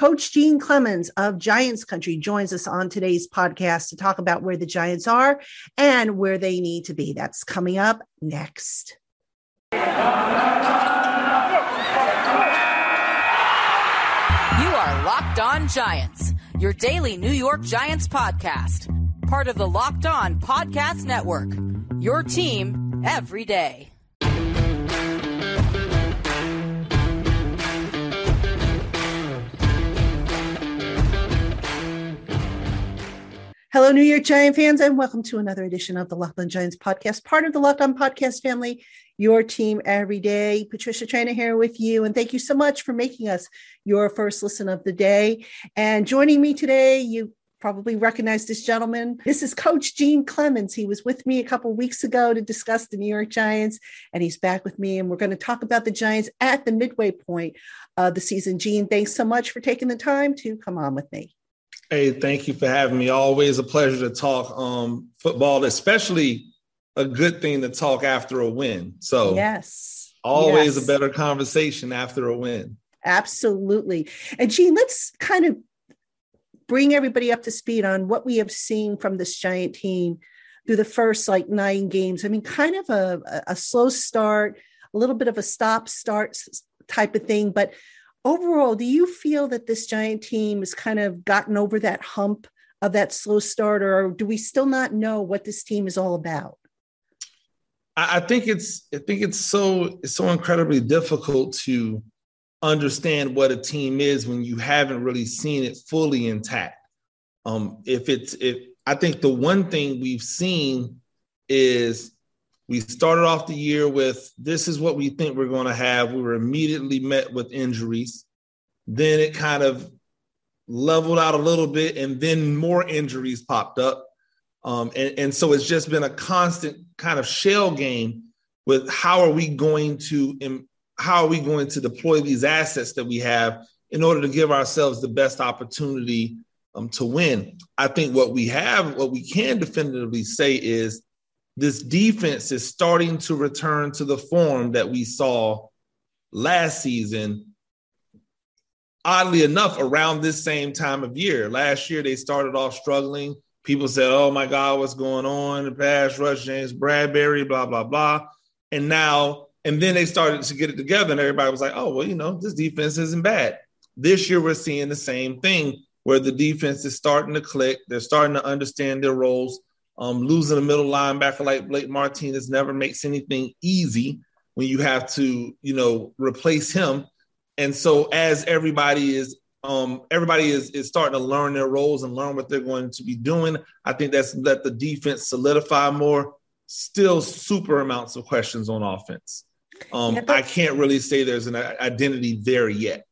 Coach Gene Clemons of Giants Country joins us on today's podcast to talk about where the Giants are and where they need to be. That's coming up next. You are Locked On Giants, your daily New York Giants podcast, part of the Locked On Podcast Network. Your team every day. Hello, New York Giant fans, and welcome to another edition of the Locked On Giants podcast, part of the Locked On Podcast family, your team every day. Patricia Traina here with you, and thank you so much for making us your first listen of the day. And joining me today, you probably recognize this gentleman. This is Coach Gene Clemons. He was with me a couple weeks ago to discuss the New York Giants, and he's back with me, and we're going to talk about the Giants at the midway point of the season. Gene, thanks so much for taking the time to come on with me. Hey, thank you for having me. Always a pleasure to talk um, football, especially a good thing to talk after a win. So, yes, always yes. a better conversation after a win. Absolutely. And Gene, let's kind of bring everybody up to speed on what we have seen from this giant team through the first like nine games. I mean, kind of a, a slow start, a little bit of a stop start type of thing, but overall, do you feel that this giant team has kind of gotten over that hump of that slow start, or do we still not know what this team is all about? I think it's I think it's so it's so incredibly difficult to understand what a team is when you haven't really seen it fully intact. Um, if it's if I think the one thing we've seen is we started off the year with this is what we think we're going to have. We were immediately met with injuries. Then it kind of leveled out a little bit, and then more injuries popped up. Um, and, and so it's just been a constant kind of shell game with how are we going to how are we going to deploy these assets that we have in order to give ourselves the best opportunity um, to win. I think what we have, what we can definitively say is this defense is starting to return to the form that we saw last season. Oddly enough, around this same time of year, last year they started off struggling. People said, "Oh my God, what's going on?" The pass rush, James Bradberry, blah blah blah, and now and then they started to get it together, and everybody was like, "Oh well, you know, this defense isn't bad." This year we're seeing the same thing, where the defense is starting to click. They're starting to understand their roles um, losing a middle linebacker like Blake Martinez never makes anything easy when you have to, you know, replace him. And so as everybody is um, everybody is is starting to learn their roles and learn what they're going to be doing. I think that's let the defense solidify more. Still, super amounts of questions on offense. Um, yeah, I can't really say there's an identity there yet.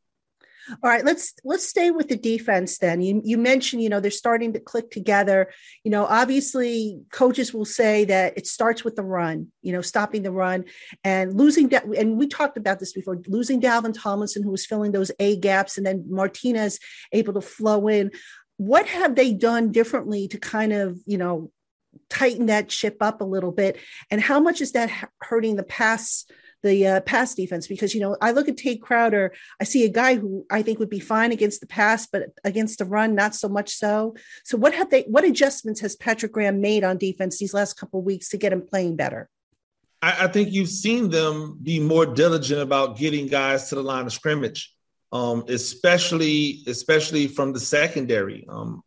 All right, let's let's stay with the defense then. You you mentioned, you know, they're starting to click together. You know, obviously coaches will say that it starts with the run, you know, stopping the run and losing that and we talked about this before, losing Dalvin Tomlinson who was filling those A gaps and then Martinez able to flow in. What have they done differently to kind of, you know, tighten that ship up a little bit and how much is that hurting the pass the uh, pass defense because you know I look at Tae Crowder, I see a guy who I think would be fine against the pass, but against the run, not so much so. So what have they? What adjustments has Patrick Graham made on defense these last couple weeks to get him playing better? I, I, think you've seen them be more diligent about getting guys to the line of scrimmage, um, especially especially from the secondary. Um,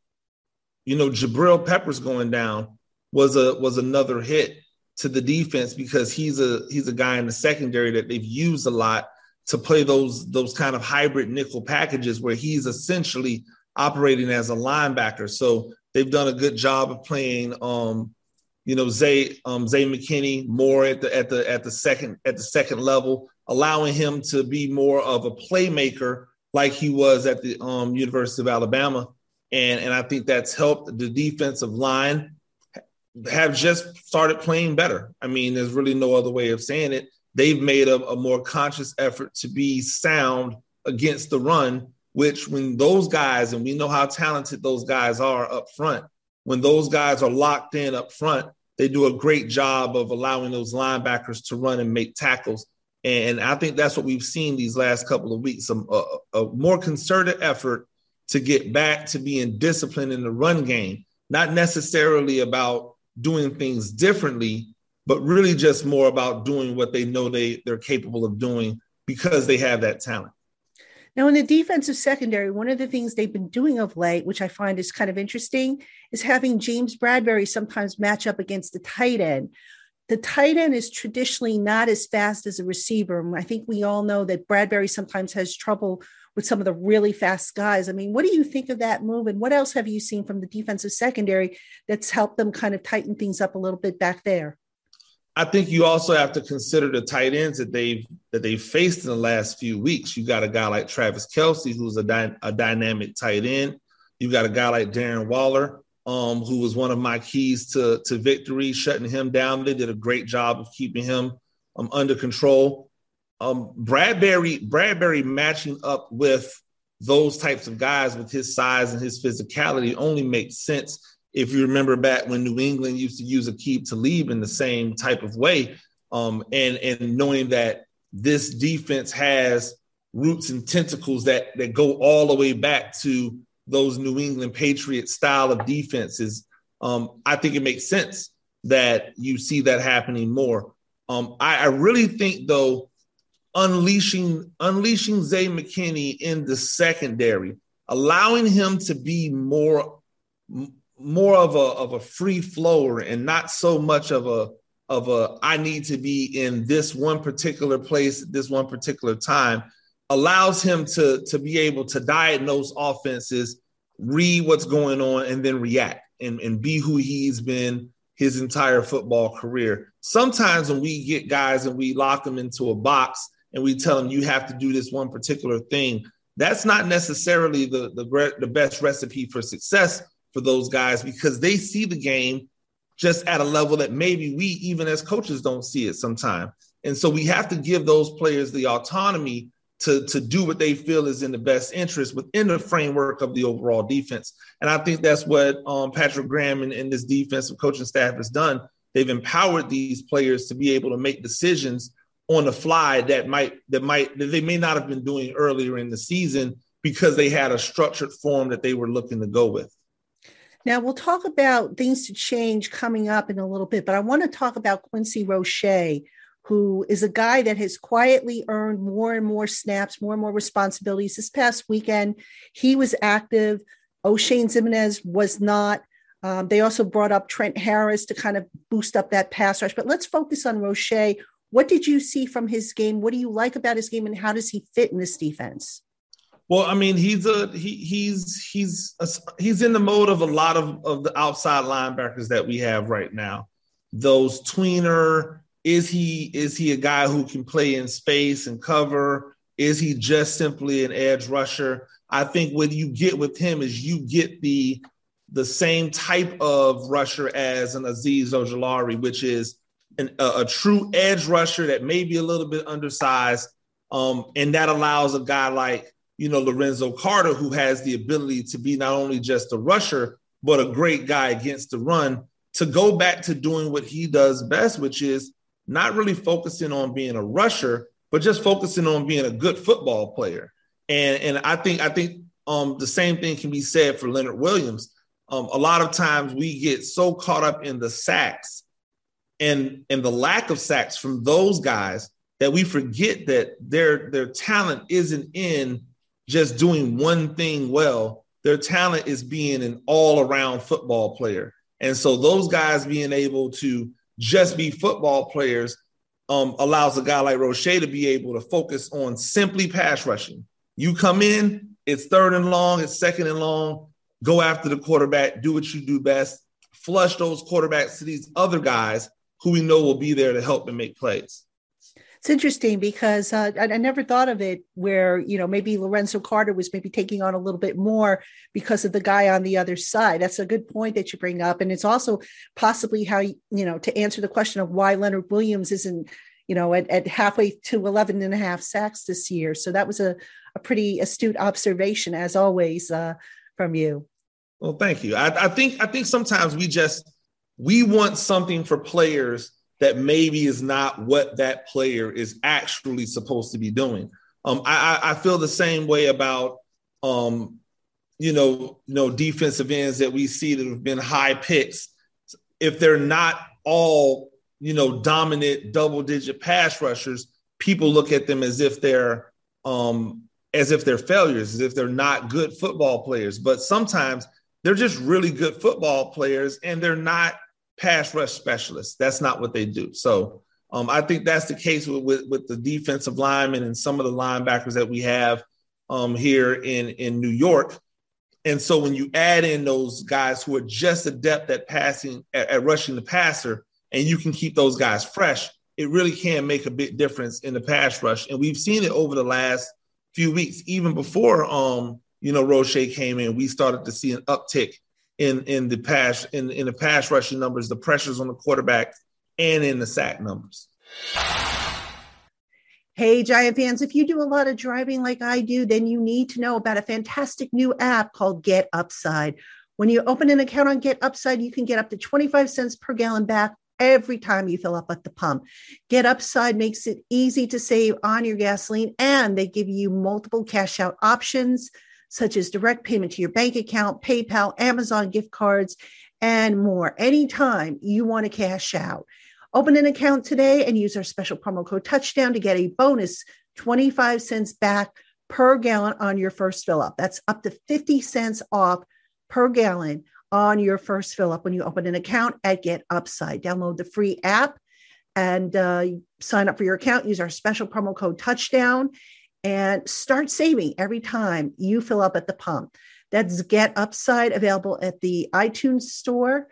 you know, Jabril Peppers going down was a was another hit to the defense because he's a he's a guy in the secondary that they've used a lot to play those those kind of hybrid nickel packages where he's essentially operating as a linebacker. So they've done a good job of playing um you know Zay um Zay McKinney more at the at the at the second at the second level, allowing him to be more of a playmaker like he was at the um University of Alabama. And and I think that's helped the defensive line have just started playing better. I mean, there's really no other way of saying it. They've made a, a, more conscious effort to be sound against the run, which when those guys, and we know how talented those guys are up front, when those guys are locked in up front, they do a great job of allowing those linebackers to run and make tackles. And I think that's what we've seen these last couple of weeks, some a, a more concerted effort to get back to being disciplined in the run game, not necessarily about doing things differently, but really just more about doing what they know they, they're capable of doing because they have that talent. Now, in the defensive secondary, one of the things they've been doing of late, which I find is kind of interesting, is having James Bradberry sometimes match up against the tight end. The tight end is traditionally not as fast as a receiver. I think we all know that Bradbury sometimes has trouble with some of the really fast guys. I mean, what do you think of that move? And what else have you seen from the defensive secondary that's helped them kind of tighten things up a little bit back there? I think you also have to consider the tight ends that they've that they've faced in the last few weeks. You got a guy like Travis Kelce, who's a, dy- a dynamic tight end. You got a guy like Darren Waller, um, who was one of my keys to to victory, shutting him down. They did a great job of keeping him um, under control. Um, Bradberry Bradberry matching up with those types of guys with his size and his physicality only makes sense if you remember back when New England used to use Aqib Talib in the same type of way, um, and and knowing that this defense has roots and tentacles that that go all the way back to those New England Patriot style of defenses, um, I think it makes sense that you see that happening more. Um, I, I, really think though, unleashing unleashing Zay McKinney in the secondary, allowing him to be more more of a of a free flower and not so much of a of a I need to be in this one particular place at this one particular time allows him to to be able to diagnose offenses, read what's going on, and then react and, and be who he's been his entire football career. Sometimes when we get guys and we lock them into a box and we tell them you have to do this one particular thing, that's not necessarily the the, the best recipe for success for those guys because they see the game just at a level that maybe we, even as coaches, don't see it sometimes. And so we have to give those players the autonomy to, to do what they feel is in the best interest within the framework of the overall defense. And I think that's what um, Patrick Graham and, and this defensive coaching staff has done. They've empowered these players to be able to make decisions on the fly that might that might that they may not have been doing earlier in the season because they had a structured form that they were looking to go with. Now, we'll talk about things to change coming up in a little bit, but I want to talk about Quincy Roche, who is a guy that has quietly earned more and more snaps, more and more responsibilities. This past weekend, he was active. Oshane Ximines was not. Um, they also brought up Trent Harris to kind of boost up that pass rush. But let's focus on Roche. What did you see from his game? What do you like about his game, and how does he fit in this defense? Well, I mean, he's a he he's he's a, he's in the mode of a lot of of the outside linebackers that we have right now. Those tweener is he is he a guy who can play in space and cover? Is he just simply an edge rusher? I think what you get with him is you get the the same type of rusher as an Azeez Ojulari, which is an, a, a, true edge rusher that may be a little bit undersized, um, and that allows a guy like you know, Lorenzo Carter, who has the ability to be not only just a rusher, but a great guy against the run, to go back to doing what he does best, which is not really focusing on being a rusher, but just focusing on being a good football player. And, and I think I think um, the same thing can be said for Leonard Williams. Um, a lot of times we get so caught up in the sacks and and the lack of sacks from those guys that we forget that their their talent isn't in just doing one thing well. Their talent is being an all around football player. And so those guys being able to just be football players um, allows a guy like Roche to be able to focus on simply pass rushing. You come in, it's third and long, it's second and long, go after the quarterback, do what you do best, flush those quarterbacks to these other guys who we know will be there to help and make plays. It's interesting because uh, I, I, never thought of it where, you know, maybe Lorenzo Carter was maybe taking on a little bit more because of the guy on the other side. That's a good point that you bring up. And it's also possibly how, you know, to answer the question of why Leonard Williams isn't, you know, at, at halfway to 11 and a half sacks this year. So that was a, a pretty astute observation, as always, uh, from you. Well, thank you. I, I think I think sometimes we just we want something for players that maybe is not what that player is actually supposed to be doing. Um, I, I feel the same way about um, you know, you know, defensive ends that we see that have been high picks, if they're not all, you know, dominant double digit pass rushers, people look at them as if they're um as if they're failures, as if they're not good football players. But sometimes they're just really good football players and they're not pass rush specialists. That's not what they do. So um, I think that's the case with, with, with the defensive linemen and some of the linebackers that we have um, here in in New York. And so when you add in those guys who are just adept at passing, at, at rushing the passer, and you can keep those guys fresh, it really can make a big difference in the pass rush. And we've seen it over the last few weeks, even before um, you know, Roche came in, we started to see an uptick in in the pass in, in the pass rushing numbers, the pressures on the quarterback, and in the sack numbers. Hey, Giant fans, if you do a lot of driving like I do, then you need to know about a fantastic new app called Get Upside. When you open an account on Get Upside, you can get up to 25 cents per gallon back every time you fill up at the pump. Get Upside makes it easy to save on your gasoline, and they give you multiple cash out options, such as direct payment to your bank account, PayPal, Amazon gift cards, and more. Anytime you want to cash out. Open an account today and use our special promo code touchdown to get a bonus 25 cents back per gallon on your first fill up. That's up to 50 cents off per gallon on your first fill up when you open an account at Get Upside. Download the free app and uh, sign up for your account. Use our special promo code touchdown and start saving every time you fill up at the pump. That's Get Upside available at the iTunes store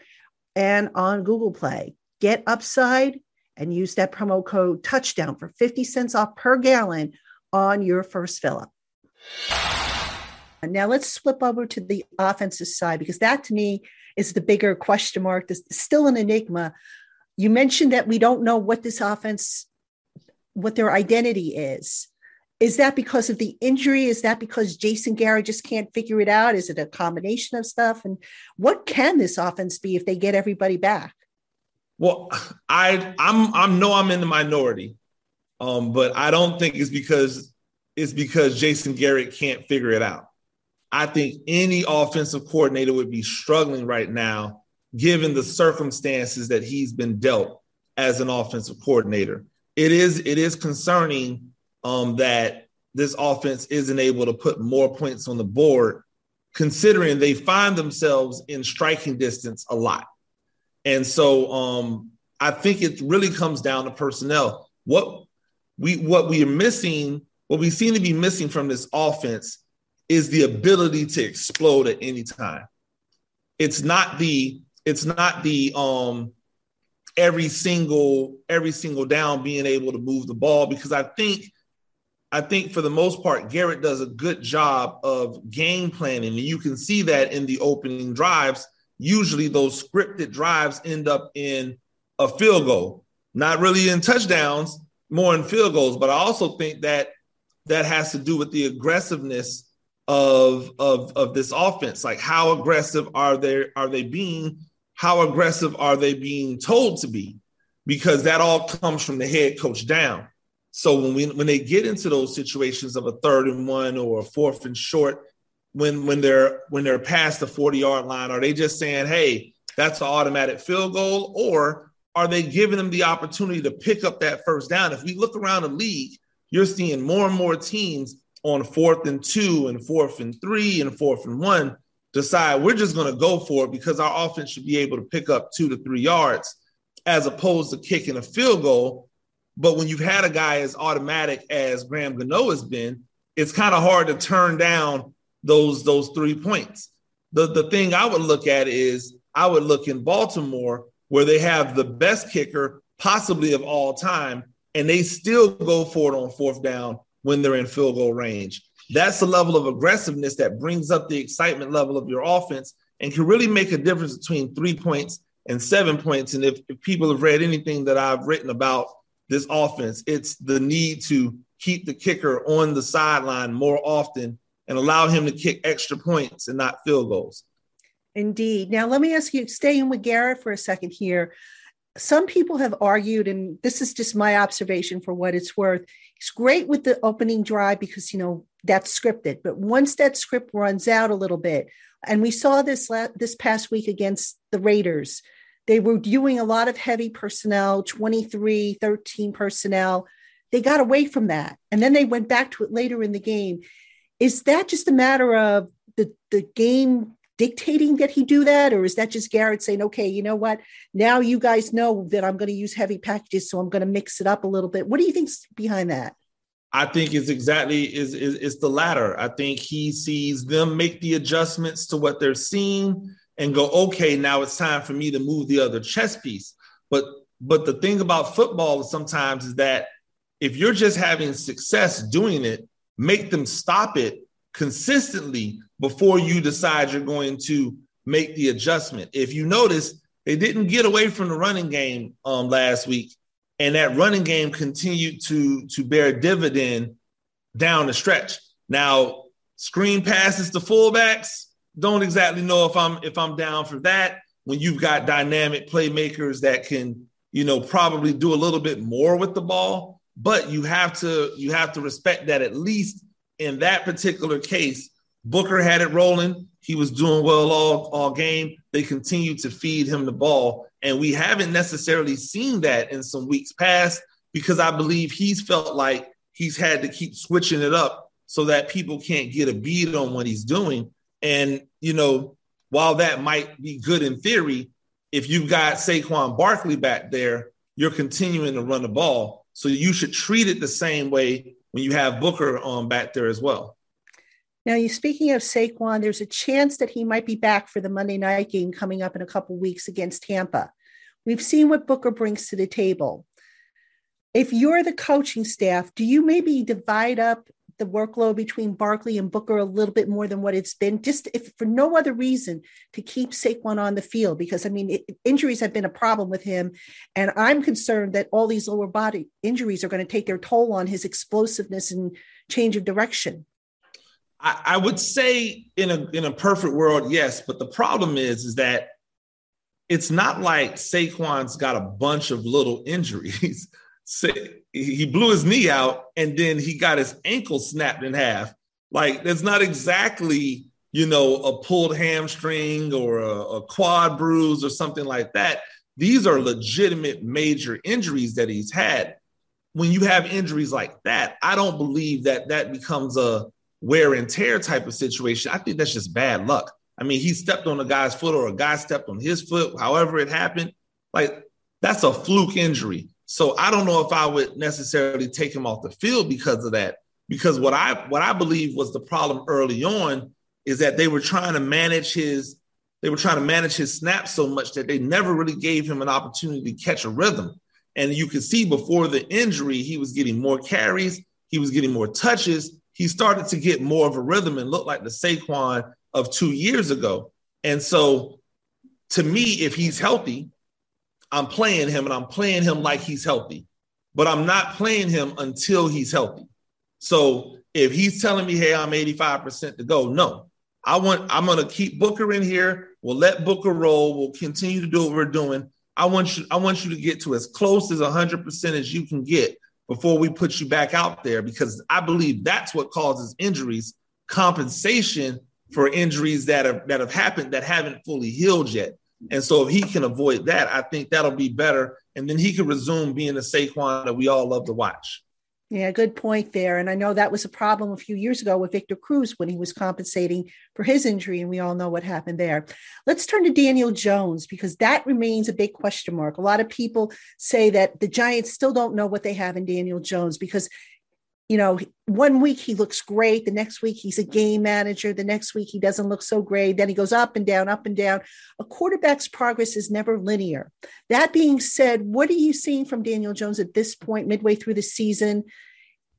and on Google Play get upside and use that promo code touchdown for 50 cents off per gallon on your first fill up. Now let's flip over to the offensive side because that to me is the bigger question mark. This is still an enigma. You mentioned that we don't know what this offense, what their identity is. Is that because of the injury? Is that because Jason Garrett just can't figure it out? Is it a combination of stuff? And what can this offense be if they get everybody back? Well, I I'm I'm know I'm in the minority, um, but I don't think it's because it's because Jason Garrett can't figure it out. I think any offensive coordinator would be struggling right now, given the circumstances that he's been dealt as an offensive coordinator. It is it is concerning um, that this offense isn't able to put more points on the board, considering they find themselves in striking distance a lot. And so um, I think it really comes down to personnel. What we what we are missing, what we seem to be missing from this offense is the ability to explode at any time. It's not the it's not the um every single every single down being able to move the ball because I think I think for the most part Garrett does a good job of game planning and you can see that in the opening drives usually those scripted drives end up in a field goal, not really in touchdowns, more in field goals. But I also think that that has to do with the aggressiveness of of of this offense. Like how aggressive are they are they being? How aggressive are they being told to be? Because that all comes from the head coach down. So when we when they get into those situations of a third and one or a fourth and short, when when they're when they're past the 40 yard line? Are they just saying, hey, that's an automatic field goal? Or are they giving them the opportunity to pick up that first down? If we look around the league, you're seeing more and more teams on fourth and two and fourth and three and fourth and one decide we're just going to go for it because our offense should be able to pick up two to three yards as opposed to kicking a field goal. But when you've had a guy as automatic as Graham Gano has been, it's kind of hard to turn down those those three points. The the thing I would look at is I would look in Baltimore where they have the best kicker possibly of all time, and they still go for it on fourth down when they're in field goal range. That's the level of aggressiveness that brings up the excitement level of your offense and can really make a difference between three points and seven points. And if, if people have read anything that I've written about this offense, it's the need to keep the kicker on the sideline more often and allow him to kick extra points and not field goals. Indeed. Now, let me ask you, staying with Garrett for a second here. some people have argued, and this is just my observation for what it's worth. He's great with the opening drive because, you know, that's scripted. But once that script runs out a little bit, and we saw this la- this past week against the Raiders, they were doing a lot of heavy personnel, 23, 13 personnel. They got away from that. And then they went back to it later in the game. Is that just a matter of the, the game dictating that he do that? Or is that just Garrett saying, okay, you know what? Now you guys know that I'm going to use heavy packages, so I'm going to mix it up a little bit. What do you think's behind that? I think it's exactly is is the latter. I think he sees them make the adjustments to what they're seeing and go, okay, now it's time for me to move the other chess piece. But but the thing about football sometimes is that if you're just having success doing it, make them stop it consistently before you decide you're going to make the adjustment. If you notice, they didn't get away from the running game um, last week, and that running game continued to to bear dividend down the stretch. Now, screen passes to fullbacks. Don't exactly know if I'm if I'm down for that. When you've got dynamic playmakers that can, you know, probably do a little bit more with the ball, but you have to you have to respect that at least in that particular case, Booker had it rolling. He was doing well all, all game. They continued to feed him the ball. And we haven't necessarily seen that in some weeks past because I believe he's felt like he's had to keep switching it up so that people can't get a beat on what he's doing. And, you know, while that might be good in theory, if you've got Saquon Barkley back there, you're continuing to run the ball. So you should treat it the same way when you have Booker on back there as well. Now, you speaking of Saquon, there's a chance that he might be back for the Monday night game coming up in a couple weeks against Tampa. We've seen what Booker brings to the table. If you're the coaching staff, do you maybe divide up the workload between Barkley and Booker a little bit more than what it's been, just if for no other reason to keep Saquon on the field? Because I mean, it, injuries have been a problem with him, and I'm concerned that all these lower body injuries are going to take their toll on his explosiveness and change of direction. I, I would say in a in a perfect world, yes, but the problem is is that it's not like Saquon's got a bunch of little injuries. he blew his knee out and then he got his ankle snapped in half. Like that's not exactly, you know, a pulled hamstring or a, a quad bruise or something like that. These are legitimate major injuries that he's had. When you have injuries like that, I don't believe that that becomes a wear and tear type of situation. I think that's just bad luck. I mean, he stepped on a guy's foot or a guy stepped on his foot, however it happened. Like that's a fluke injury. So I don't know if I would necessarily take him off the field because of that. Because what I what I believe was the problem early on is that they were trying to manage his they were trying to manage his snaps so much that they never really gave him an opportunity to catch a rhythm. And you could see before the injury, he was getting more carries, he was getting more touches. He started to get more of a rhythm and look like the Saquon of two years ago. And so, to me, if he's healthy, I'm playing him and I'm playing him like he's healthy, but I'm not playing him until he's healthy. So if he's telling me, hey, I'm 85% to go, no. I want I'm gonna keep Booker in here. We'll let Booker roll. We'll continue to do what we're doing. I want you, I want you to get to as close as 100% as you can get before we put you back out there because I believe that's what causes injuries, compensation for injuries that have that have happened that haven't fully healed yet. And so if he can avoid that, I think that'll be better. And then he can resume being the Saquon that we all love to watch. Yeah, good point there. And I know that was a problem a few years ago with Victor Cruz when he was compensating for his injury, and we all know what happened there. Let's turn to Daniel Jones because that remains a big question mark. A lot of people say that the Giants still don't know what they have in Daniel Jones because you know, one week he looks great. The next week he's a game manager. The next week he doesn't look so great. Then he goes up and down, up and down. A quarterback's progress is never linear. That being said, what are you seeing from Daniel Jones at this point, midway through the season?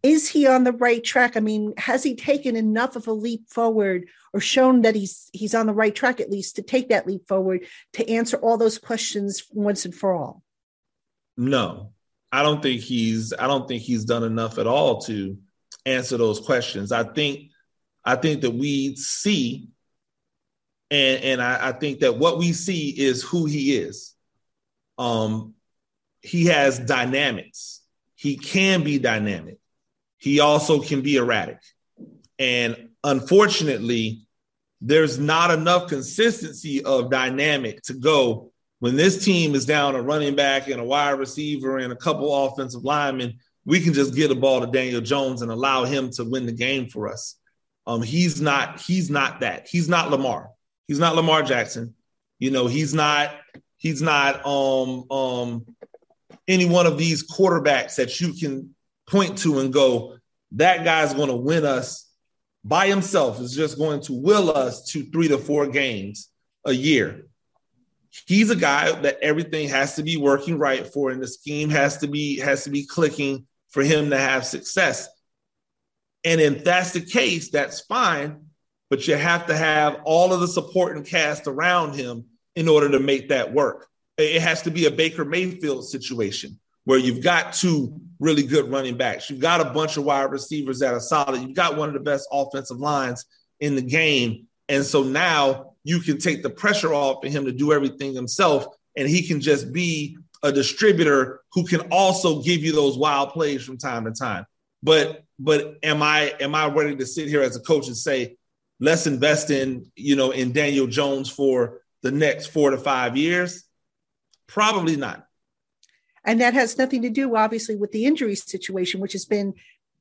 Is he on the right track? I mean, has he taken enough of a leap forward or shown that he's he's on the right track at least to take that leap forward to answer all those questions once and for all? No, I don't think he's I don't think he's done enough at all to answer those questions. I think I think that we see and and I, I think that what we see is who he is. Um, he has dynamics. He can be dynamic. He also can be erratic. And unfortunately, there's not enough consistency of dynamic to go when this team is down a running back and a wide receiver and a couple offensive linemen. We can just get a ball to Daniel Jones and allow him to win the game for us. Um, he's not. He's not that. He's not Lamar. He's not Lamar Jackson. You know, he's not. He's not um, um, any one of these quarterbacks that you can point to and go, that guy's going to win us by himself is just going to will us to three to four games a year. He's a guy that everything has to be working right for, and the scheme has to be has to be clicking for him to have success. And if that's the case, that's fine. But you have to have all of the support and cast around him in order to make that work. It has to be a Baker Mayfield situation where you've got two really good running backs. You've got a bunch of wide receivers that are solid. You've got one of the best offensive lines in the game. And so now you can take the pressure off of him to do everything himself. And he can just be a distributor who can also give you those wild plays from time to time. But but am I am I ready to sit here as a coach and say, let's invest in, you know, in Daniel Jones for the next four to five years? Probably not. And that has nothing to do, obviously, with the injury situation, which has been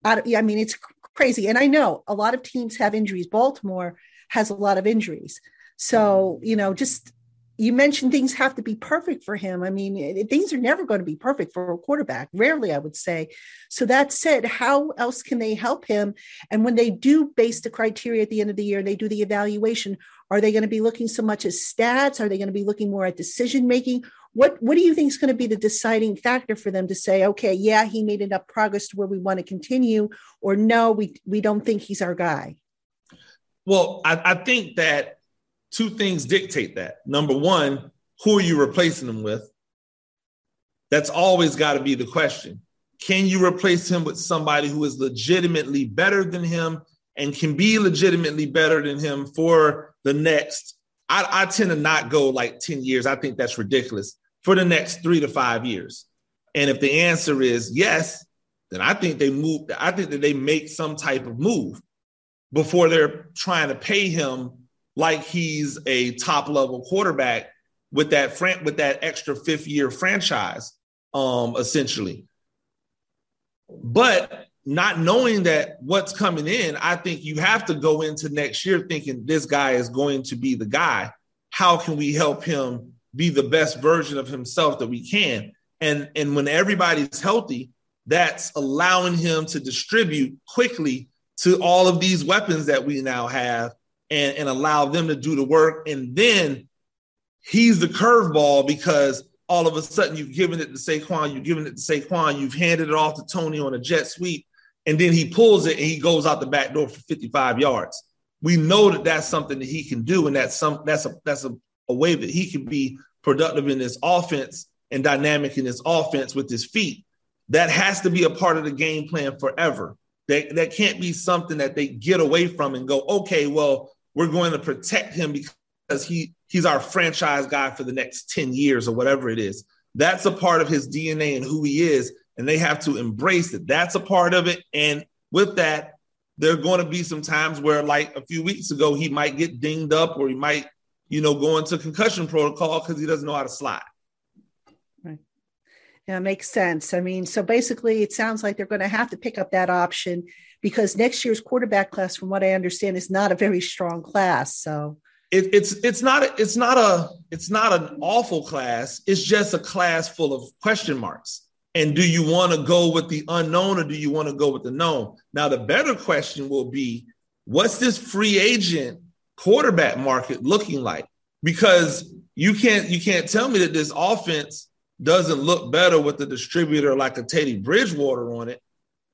of, I mean, it's crazy. And I know a lot of teams have injuries. Baltimore has a lot of injuries. So, you know, just you mentioned things have to be perfect for him. I mean, things are never going to be perfect for a quarterback, rarely, I would say. So, that said, how else can they help him? And when they do base the criteria at the end of the year, they do the evaluation, are they going to be looking so much as stats? Are they going to be looking more at decision making? What What do you think is going to be the deciding factor for them to say, okay, yeah, he made enough progress to where we want to continue, or no, we we don't think he's our guy? Well, I, I think that two things dictate that. Number one, who are you replacing him with? That's always got to be the question. Can you replace him with somebody who is legitimately better than him and can be legitimately better than him for the next. I, I tend to not go like 10 years. I think that's ridiculous for the next three to five years. And if the answer is yes, then I think they move. I think that they make some type of move before they're trying to pay him like he's a top level quarterback with that fran- with that extra fifth year franchise, um, essentially. But not knowing that what's coming in, I think you have to go into next year thinking this guy is going to be the guy. How can we help him be the best version of himself that we can? And and when everybody's healthy, that's allowing him to distribute quickly to all of these weapons that we now have and, and allow them to do the work. And then he's the curveball because all of a sudden you've given it to Saquon, you've given it to Saquon, you've handed it off to Tony on a jet sweep, and then he pulls it and he goes out the back door for 55 yards. We know that that's something that he can do, and that's some that's a that's a, a way that he can be productive in this offense and dynamic in this offense with his feet. That has to be a part of the game plan forever. That that can't be something that they get away from and go, okay, well, we're going to protect him because he he's our franchise guy for the next 10 years or whatever it is. That's a part of his DNA and who he is and they have to embrace it. That's a part of it. And with that, there are going to be some times where, like a few weeks ago, he might get dinged up or he might, you know, go into concussion protocol because he doesn't know how to slide. Right. Yeah, makes sense. I mean, so basically, it sounds like they're going to have to pick up that option because next year's quarterback class, from what I understand, is not a very strong class. So it, it's it's not it's not a it's not an awful class. It's just a class full of question marks. And do you want to go with the unknown or do you want to go with the known? Now, the better question will be what's this free agent quarterback market looking like? Because you can't you can't tell me that this offense doesn't look better with the distributor like a Teddy Bridgewater on it.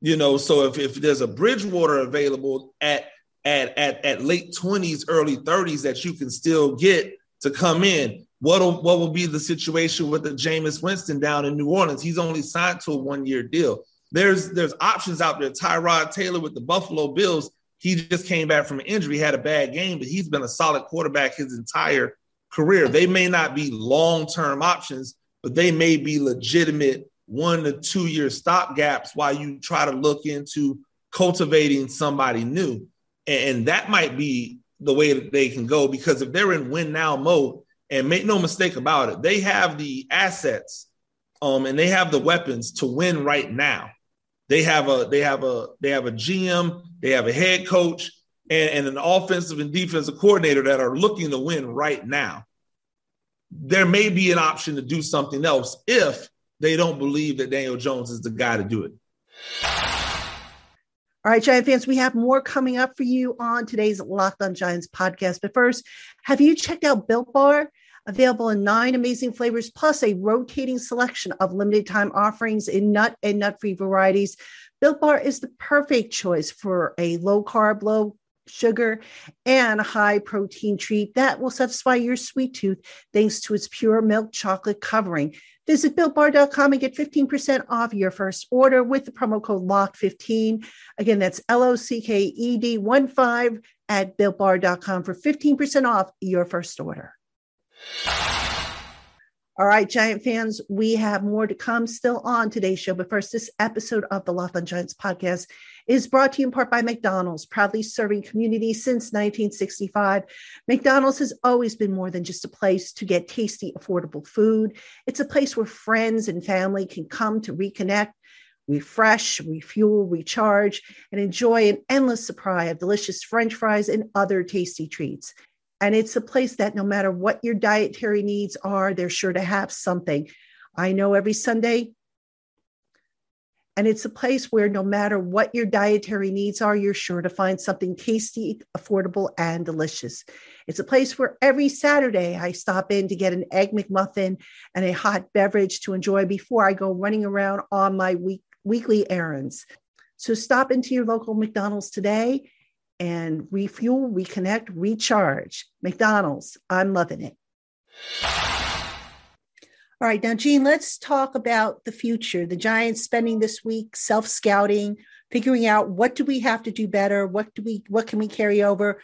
You know, so if, if there's a Bridgewater available at at at at late 20s, early 30s that you can still get to come in, what'll what will be the situation with the Jameis Winston down in New Orleans? He's only signed to a one year deal. There's there's options out there. Tyrod Taylor with the Buffalo Bills. He just came back from an injury, had a bad game, but he's been a solid quarterback his entire career. They may not be long term options, but they may be legitimate one to two year stop gaps while you try to look into cultivating somebody new. And that might be the way that they can go because if they're in win now mode, and make no mistake about it, they have the assets um, and they have the weapons to win right now. They have a they have a they have a GM, they have a head coach, and, and an offensive and defensive coordinator that are looking to win right now. There may be an option to do something else if they don't believe that Daniel Jones is the guy to do it. All right, Giant fans, we have more coming up for you on today's Locked on Giants podcast. But first, have you checked out Built Bar? Available in nine amazing flavors, plus a rotating selection of limited time offerings in nut and nut free varieties. Built Bar is the perfect choice for a low carb, low sugar, and high protein treat that will satisfy your sweet tooth thanks to its pure milk chocolate covering. Visit builtbar.com and get 15% off your first order with the promo code LOCK15. Again, that's L O C K E D 1 5 at builtbar.com for 15% off your first order. All right, Giant fans, we have more to come still on today's show. But first, this episode of the Locked on Giants podcast is brought to you in part by McDonald's, proudly serving communities since 1965. McDonald's has always been more than just a place to get tasty, affordable food. It's a place where friends and family can come to reconnect, refresh, refuel, recharge, and enjoy an endless supply of delicious French fries and other tasty treats. And it's a place that no matter what your dietary needs are, they're sure to have something. I know every Sunday, and it's a place where no matter what your dietary needs are, you're sure to find something tasty, affordable, and delicious. It's a place where every Saturday I stop in to get an egg McMuffin and a hot beverage to enjoy before I go running around on my week, weekly errands. So stop into your local McDonald's today and refuel, reconnect, recharge. McDonald's, I'm loving it. All right, now, Gene, let's talk about the future. The Giants spending this week self scouting, figuring out what do we have to do better, what do we, what can we carry over.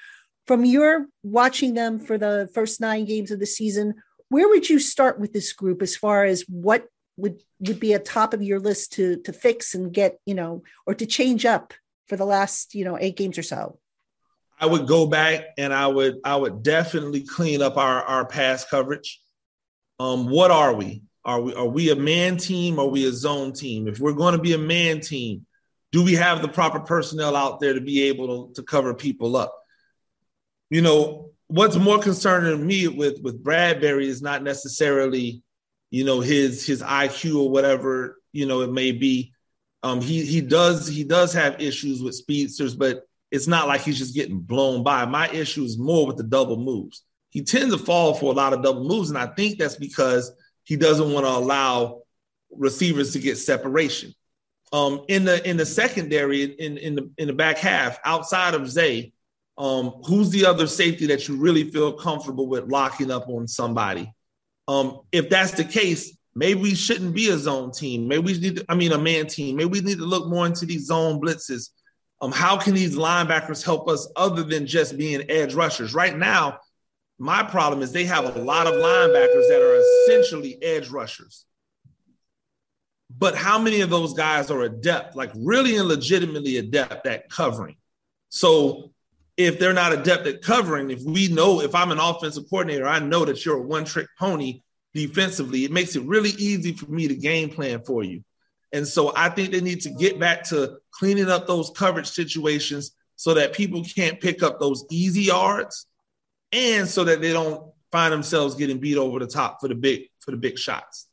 From your watching them for the first nine games of the season, where would you start with this group as far as what would would be a top of your list to to fix and get, you know, or to change up for the last, you know, eight games or so? I would go back and I would I would definitely clean up our our pass coverage. Um, what are we? Are we are we a man team? Are we a zone team? If we're going to be a man team, do we have the proper personnel out there to be able to, to cover people up? You know, what's more concerning to me with with Bradberry is not necessarily, you know, his his IQ or whatever you know it may be. Um, he he does he does have issues with speedsters, but it's not like he's just getting blown by. My issue is more with the double moves. He tends to fall for a lot of double moves, and I think that's because he doesn't want to allow receivers to get separation. Um, in the in the secondary, in in the in the back half, outside of Zay, um, who's the other safety that you really feel comfortable with locking up on somebody? Um, if that's the case, maybe we shouldn't be a zone team. Maybe we need, to, I mean, a man team. Maybe we need to look more into these zone blitzes um, how can these linebackers help us other than just being edge rushers? Right now, my problem is they have a lot of linebackers that are essentially edge rushers. But how many of those guys are adept, like really and legitimately adept at covering? So if they're not adept at covering, if we know, if I'm an offensive coordinator, I know that you're a one trick pony defensively, it makes it really easy for me to game plan for you. And so I think they need to get back to cleaning up those coverage situations so that people can't pick up those easy yards and so that they don't find themselves getting beat over the top for the big for the big shots.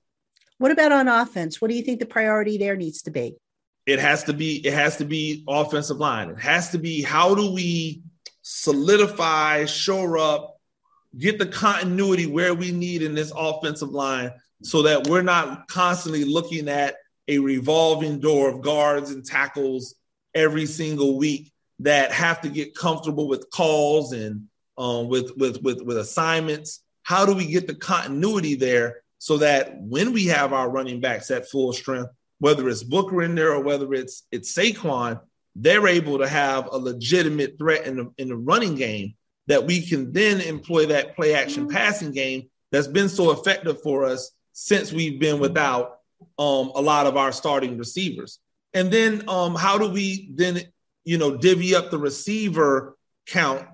What about on offense? What do you think the priority there needs to be? It has to be it has to be offensive line. It has to be how do we solidify, shore up, get the continuity where we need in this offensive line so that we're not constantly looking at a revolving door of guards and tackles every single week that have to get comfortable with calls and um, with, with with with assignments. How do we get the continuity there so that when we have our running backs at full strength, whether it's Booker in there or whether it's it's Saquon, they're able to have a legitimate threat in the in the running game that we can then employ that play action passing game that's been so effective for us since we've been without um, a lot of our starting receivers. And then um, how do we then, you know, divvy up the receiver count?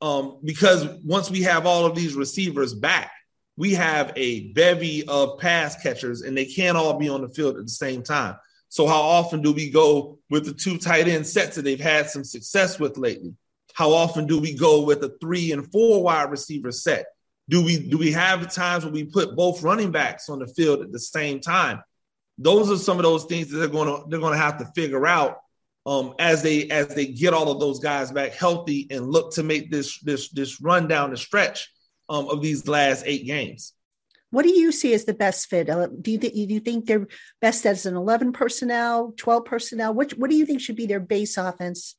Um, because once we have all of these receivers back, we have a bevy of pass catchers and they can't all be on the field at the same time. So how often do we go with the two tight end sets that they've had some success with lately? How often do we go with a three and four wide receiver set? Do we do we have times when we put both running backs on the field at the same time? Those are some of those things that they're going to they're going to have to figure out um, as they as they get all of those guys back healthy and look to make this this this run down the stretch um, of these last eight games. What do you see as the best fit? Uh, do you, th- do you think they're best as an 11 personnel, 12 personnel? What, what do you think should be their base offense?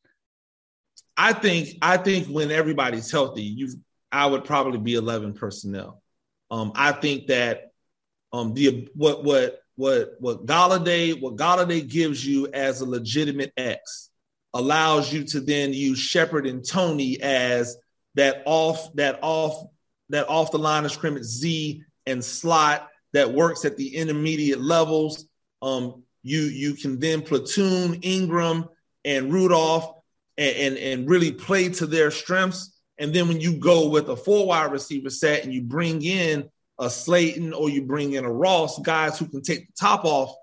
I think I think when everybody's healthy, you I would probably be 11 personnel. Um, I think that um, the what what what what Golladay what Golladay gives you as a legitimate X allows you to then use Shepard and Toney as that off that off that off the line of scrimmage Z and slot that works at the intermediate levels. Um, you you can then platoon Engram and Rudolph and, and, and really play to their strengths. And then when you go with a four wide receiver set and you bring in a Slayton or you bring in a Ross, guys who can take the top off,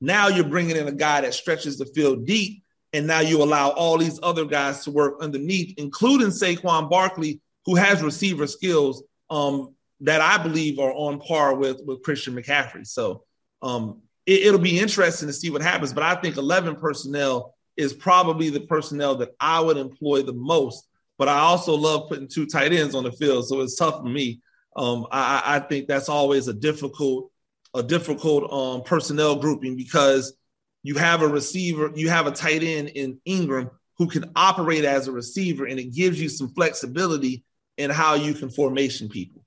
now you're bringing in a guy that stretches the field deep. And now you allow all these other guys to work underneath, including Saquon Barkley, who has receiver skills um, that I believe are on par with with Christian McCaffrey. So um, it, will be interesting to see what happens. But I think 11 personnel is probably the personnel that I would employ the most. But I also love putting two tight ends on the field, so it's tough for me. Um, I, I, think that's always a difficult a difficult um, personnel grouping because you have a receiver, you have a tight end in Engram who can operate as a receiver, and it gives you some flexibility in how you can formation people.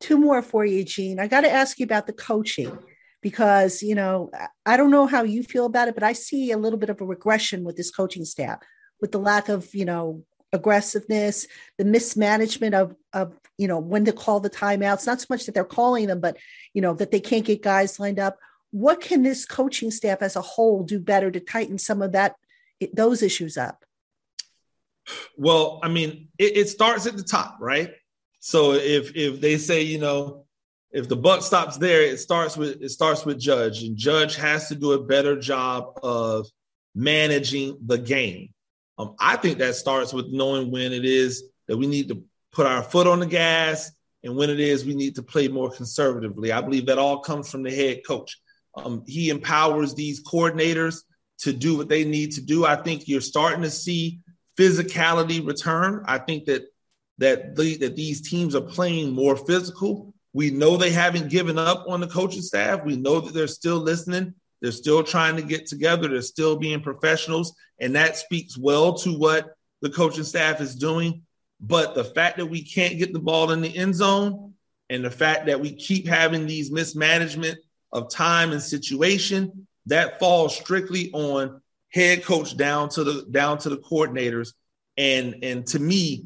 Two more for you, Gene. I got to ask you about the coaching because, you know, I don't know how you feel about it, but I see a little bit of a regression with this coaching staff with the lack of, you know, aggressiveness, the mismanagement of, of, you know, when to call the timeouts, not so much that they're calling them, but, you know, that they can't get guys lined up. What can this coaching staff as a whole do better to tighten some of that, those issues up? Well, I mean, it, it starts at the top, right? So if if they say, you know, if the buck stops there, it starts with it starts with Judge, and Judge has to do a better job of managing the game. Um, I think that starts with knowing when it is that we need to put our foot on the gas and when it is we need to play more conservatively. I believe that all comes from the head coach. Um, he empowers these coordinators to do what they need to do. I think you're starting to see physicality return. I think that that the, that these teams are playing more physical. We know they haven't given up on the coaching staff. We know that they're still listening. They're still trying to get together. They're still being professionals, and that speaks well to what the coaching staff is doing. But the fact that we can't get the ball in the end zone, and the fact that we keep having these mismanagement of time and situation, that falls strictly on head coach down to the down to the coordinators. And and to me,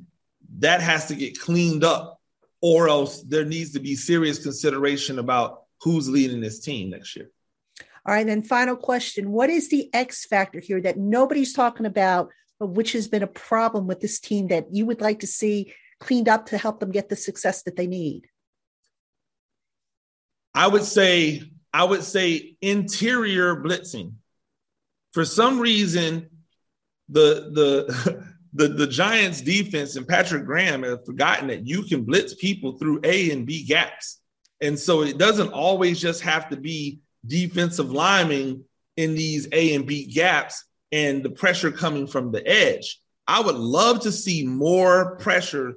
that has to get cleaned up, or else there needs to be serious consideration about who's leading this team next year. All right, then final question. What is the X factor here that nobody's talking about, but which has been a problem with this team that you would like to see cleaned up to help them get the success that they need? I would say I would say interior blitzing. For some reason, the the the, the Giants defense and Patrick Graham have forgotten that you can blitz people through A and B gaps. And so it doesn't always just have to be defensive linemen in these A and B gaps and the pressure coming from the edge. I would love to see more pressure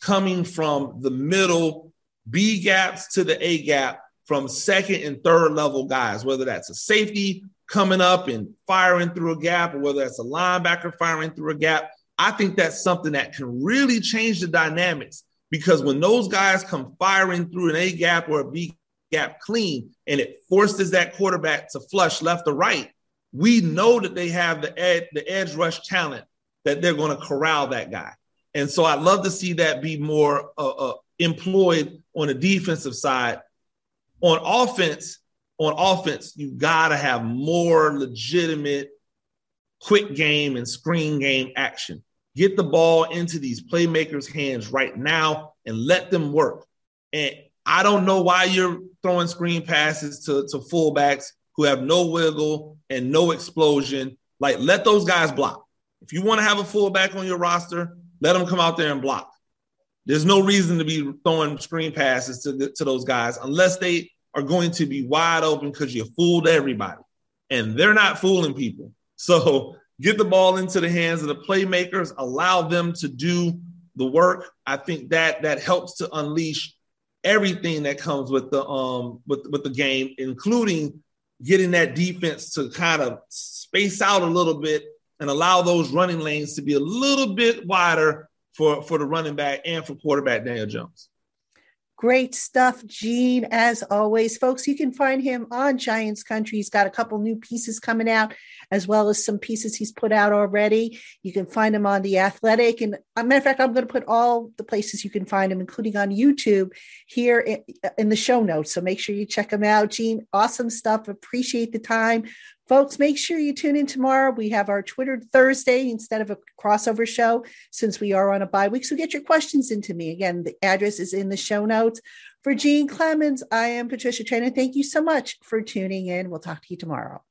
coming from the middle B gaps to the A gap from second and third level guys, whether that's a safety coming up and firing through a gap or whether that's a linebacker firing through a gap. I think that's something that can really change the dynamics because when those guys come firing through an A gap or a B gap clean and it forces that quarterback to flush left or right, we know that they have the edge, the edge rush talent that they're going to corral that guy. And so I'd love to see that be more uh, uh, employed on the defensive side. On offense, on offense, you got to have more legitimate quick game and screen game action. Get the ball into these playmakers' hands right now and let them work. And I don't know why you're throwing screen passes to, to fullbacks who have no wiggle and no explosion. Like, let those guys block. If you want to have a fullback on your roster, let them come out there and block. There's no reason to be throwing screen passes to, to those guys unless they are going to be wide open because you fooled everybody. And they're not fooling people. So get the ball into the hands of the playmakers, allow them to do the work. I think that that helps to unleash everything that comes with the um with, with the game, including getting that defense to kind of space out a little bit and allow those running lanes to be a little bit wider for, for the running back and for quarterback Daniel Jones. Great stuff, Gene, as always. Folks, you can find him on Giants Country. He's got a couple new pieces coming out, as well as some pieces he's put out already. You can find him on The Athletic. And a matter of fact, I'm going to put all the places you can find him, including on YouTube, here in, in the show notes. So make sure you check him out. Gene, awesome stuff. Appreciate the time. Folks, make sure you tune in tomorrow. We have our Twitter Thursday instead of a crossover show since we are on a bye week. So get your questions into me. Again, the address is in the show notes. For Gene Clemons, I am Patricia Traina. Thank you so much for tuning in. We'll talk to you tomorrow.